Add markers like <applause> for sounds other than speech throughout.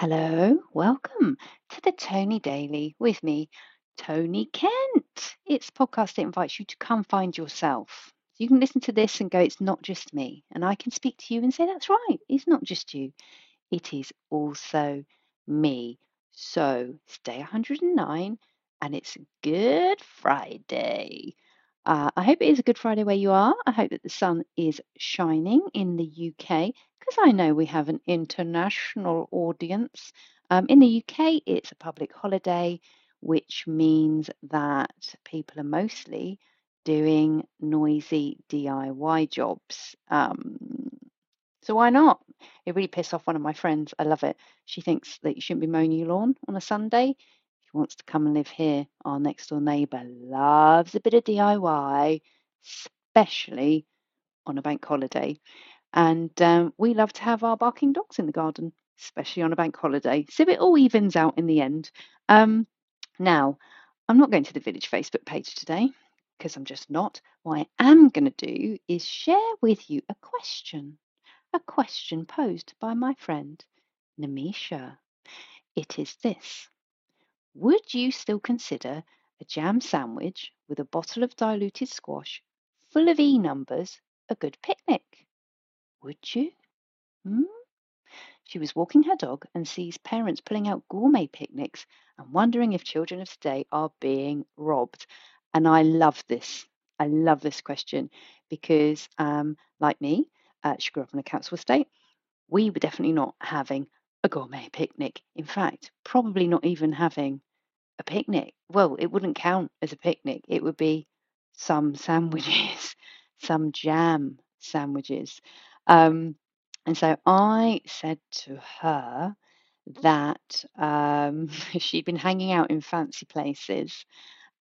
Hello, welcome to the Tony Daily with me, Tony Kent. It's podcast that invites you to come find yourself. You can listen to this and go, it's not just me. And I can speak to you and say, that's right, it's not just you, it is also me. So it's day 109 and it's Good Friday. Uh, I hope it is a Good Friday where you are. I hope that the sun is shining in the UK because I know we have an international audience. Um, in the UK, it's a public holiday, which means that people are mostly doing noisy DIY jobs. Um, so why not? It really pissed off one of my friends. I love it. She thinks that you shouldn't be mowing your lawn on a Sunday. Wants to come and live here. Our next door neighbour loves a bit of DIY, especially on a bank holiday. And um, we love to have our barking dogs in the garden, especially on a bank holiday. So it all evens out in the end. Um, now, I'm not going to the village Facebook page today because I'm just not. What I am going to do is share with you a question, a question posed by my friend Namisha. It is this Would you still consider a jam sandwich with a bottle of diluted squash full of E numbers a good picnic? Would you? Hmm? She was walking her dog and sees parents pulling out gourmet picnics and wondering if children of today are being robbed. And I love this. I love this question because, um, like me, uh, she grew up on a council estate. We were definitely not having a gourmet picnic. In fact, probably not even having a picnic. Well, it wouldn't count as a picnic. It would be some <laughs> sandwiches, some jam sandwiches. Um, and so I said to her that um, <laughs> she'd been hanging out in fancy places,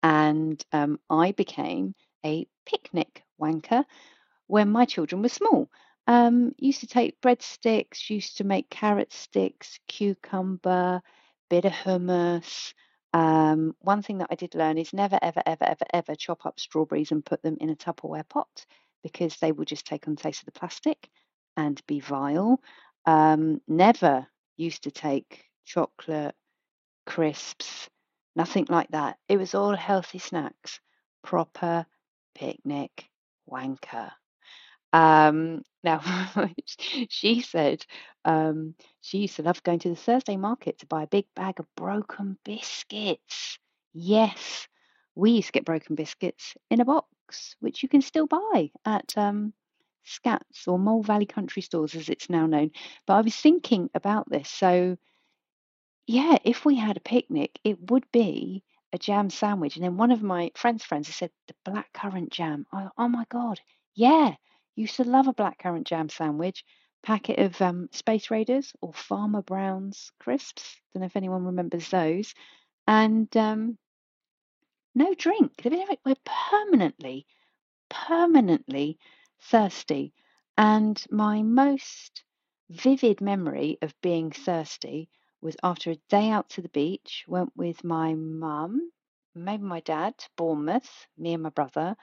and um, I became a picnic wanker when my children were small. Um, used to take breadsticks, used to make carrot sticks, cucumber, bit of hummus. Um, one thing that I did learn is never, ever, ever, ever, ever chop up strawberries and put them in a Tupperware pot because they will just take on taste of the plastic and be vile. Um, never used to take chocolate, crisps, nothing like that. It was all healthy snacks, proper picnic wanker. Um, now, <laughs> she said um, she used to love going to the Thursday market to buy a big bag of broken biscuits. Yes, we used to get broken biscuits in a box, which you can still buy at um, Scats or Mole Valley Country Stores, as it's now known. But I was thinking about this. So, yeah, if we had a picnic, it would be a jam sandwich. And then one of my friends' friends said, the blackcurrant jam. Oh, oh my God. Yeah, used to love a blackcurrant jam sandwich. Packet of um, Space Raiders or Farmer Brown's crisps. Don't know if anyone remembers those. And um, no drink. We're permanently, permanently thirsty. And my most vivid memory of being thirsty was after a day out to the beach, went with my mum, maybe my dad Bournemouth, me and my brother,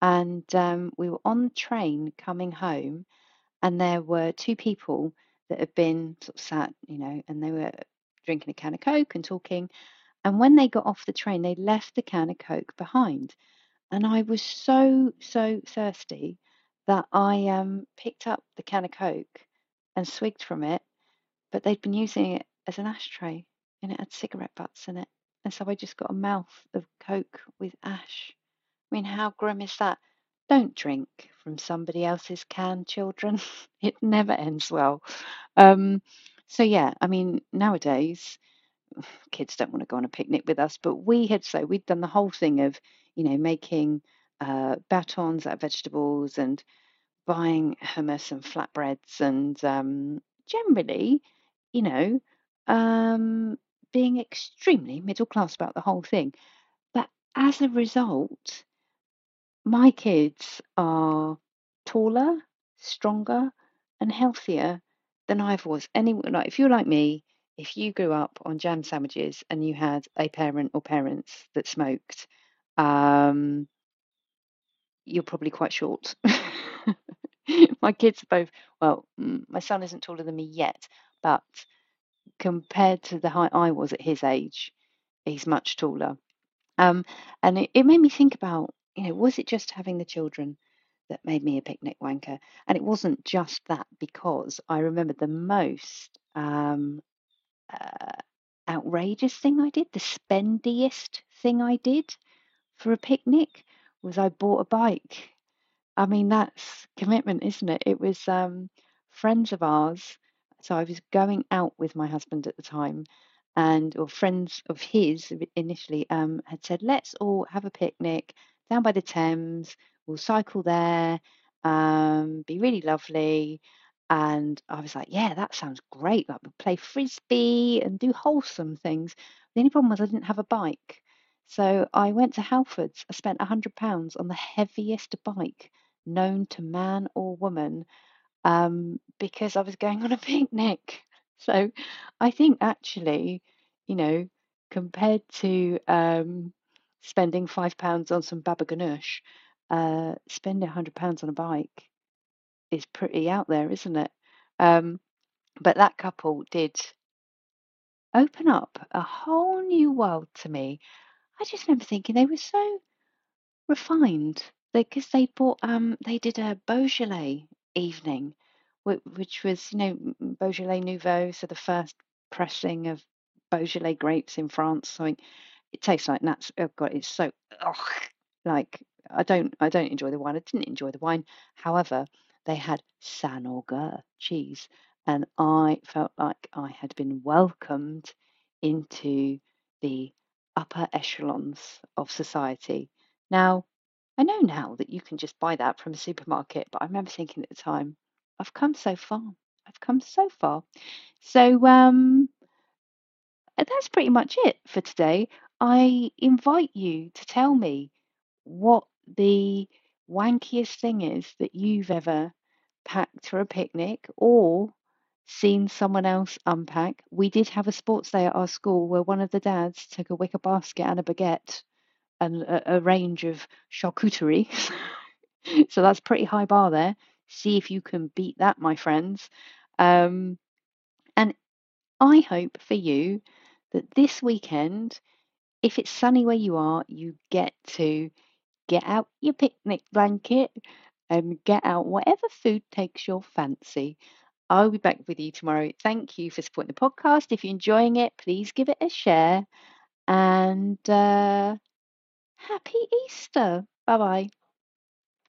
and um, we were on the train coming home, and there were two people that had been sort of sat, you know, and they were drinking a can of Coke and talking. And when they got off the train, they left the can of Coke behind. And I was so, so thirsty that I um, picked up the can of Coke and swigged from it, but they'd been using it as an ashtray and it had cigarette butts in it. And so I just got a mouth of Coke with ash. I mean, how grim is that? Don't drink from somebody else's can, children. <laughs> it never ends well. Um, so, yeah, I mean, nowadays, <sighs> kids don't want to go on a picnic with us, but we had so we'd done the whole thing of, you know, making uh, batons out of vegetables and buying hummus and flatbreads and um, generally, you know, um, being extremely middle class about the whole thing. But as a result, my kids are taller, stronger, and healthier than I was. Any like if you're like me, if you grew up on jam sandwiches and you had a parent or parents that smoked, um, you're probably quite short. <laughs> my kids are both well. My son isn't taller than me yet, but compared to the height I was at his age, he's much taller. Um, and it, it made me think about, you know, was it just having the children that made me a picnic wanker? And it wasn't just that because I remember the most um, uh, outrageous thing I did, the spendiest thing I did for a picnic was I bought a bike. I mean, that's commitment, isn't it? It was um, friends of ours. So I was going out with my husband at the time, and or friends of his initially um, had said, "Let's all have a picnic down by the Thames. We'll cycle there. Um, be really lovely." And I was like, "Yeah, that sounds great. Like we'll play frisbee and do wholesome things." The only problem was I didn't have a bike. So I went to Halfords. I spent £100 on the heaviest bike known to man or woman um, because I was going on a <laughs> picnic. So I think actually, you know, compared to um, spending £5 on some baba ganoush, uh, spending £100 on a bike is pretty out there, isn't it? Um, but that couple did open up a whole new world to me. I just remember thinking they were so refined because they bought um they did a Beaujolais evening, which, which was you know Beaujolais Nouveau, so the first pressing of Beaujolais grapes in France. So it tastes like nuts. Oh god, it's so ugh, like I don't I don't enjoy the wine. I didn't enjoy the wine. However, they had Saint-Agur cheese, and I felt like I had been welcomed into the upper echelons of society. Now, I know now that you can just buy that from a supermarket, but I remember thinking at the time, I've come so far. I've come so far. So um, that's pretty much it for today. I invite you to tell me what the wankiest thing is that you've ever packed for a picnic or seen someone else unpack. We did have a sports day at our school where one of the dads took a wicker basket and a baguette and a, a range of charcuterie. <laughs> so that's pretty high bar there. See if you can beat that, my friends. Um, and I hope for you that this weekend, if it's sunny where you are, you get to get out your picnic blanket and get out whatever food takes your fancy. I'll be back with you tomorrow. Thank you for supporting the podcast. If you're enjoying it, please give it a share. And uh, happy Easter. Bye bye.